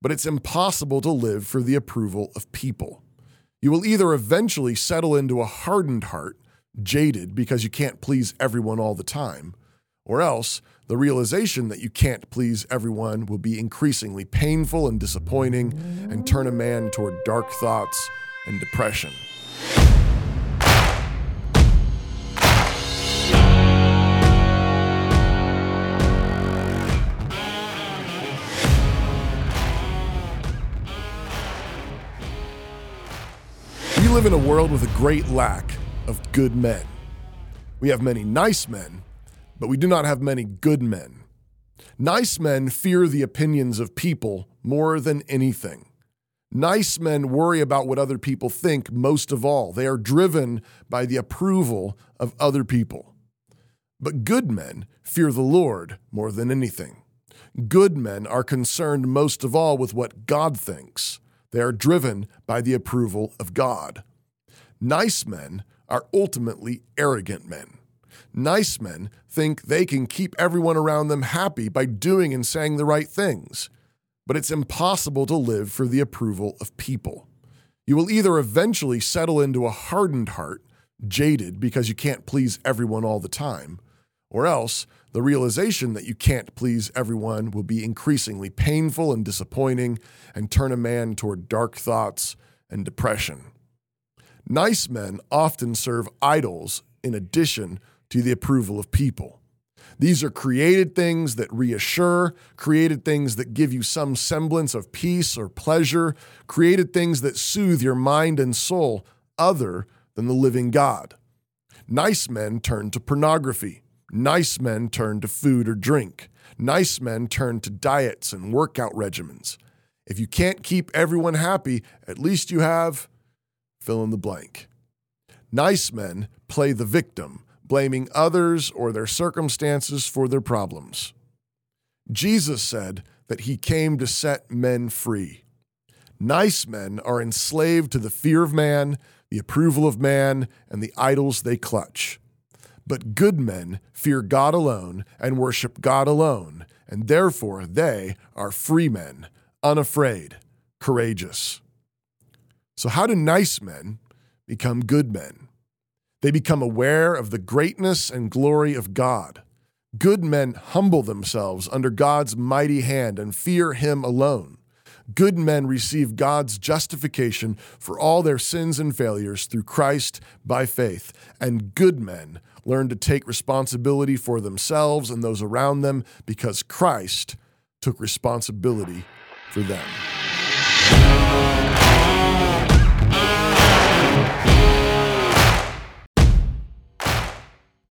but it's impossible to live for the approval of people. You will either eventually settle into a hardened heart, jaded because you can't please everyone all the time, or else the realization that you can't please everyone will be increasingly painful and disappointing and turn a man toward dark thoughts and depression. Live in a world with a great lack of good men. We have many nice men, but we do not have many good men. Nice men fear the opinions of people more than anything. Nice men worry about what other people think most of all. They are driven by the approval of other people. But good men fear the Lord more than anything. Good men are concerned most of all with what God thinks. They are driven by the approval of God. Nice men are ultimately arrogant men. Nice men think they can keep everyone around them happy by doing and saying the right things. But it's impossible to live for the approval of people. You will either eventually settle into a hardened heart, jaded because you can't please everyone all the time, or else the realization that you can't please everyone will be increasingly painful and disappointing and turn a man toward dark thoughts and depression. Nice men often serve idols in addition to the approval of people. These are created things that reassure, created things that give you some semblance of peace or pleasure, created things that soothe your mind and soul other than the living God. Nice men turn to pornography. Nice men turn to food or drink. Nice men turn to diets and workout regimens. If you can't keep everyone happy, at least you have fill in the blank. Nice men play the victim, blaming others or their circumstances for their problems. Jesus said that he came to set men free. Nice men are enslaved to the fear of man, the approval of man, and the idols they clutch. But good men fear God alone and worship God alone, and therefore they are free men, unafraid, courageous. So, how do nice men become good men? They become aware of the greatness and glory of God. Good men humble themselves under God's mighty hand and fear Him alone. Good men receive God's justification for all their sins and failures through Christ by faith, and good men learn to take responsibility for themselves and those around them because Christ took responsibility for them.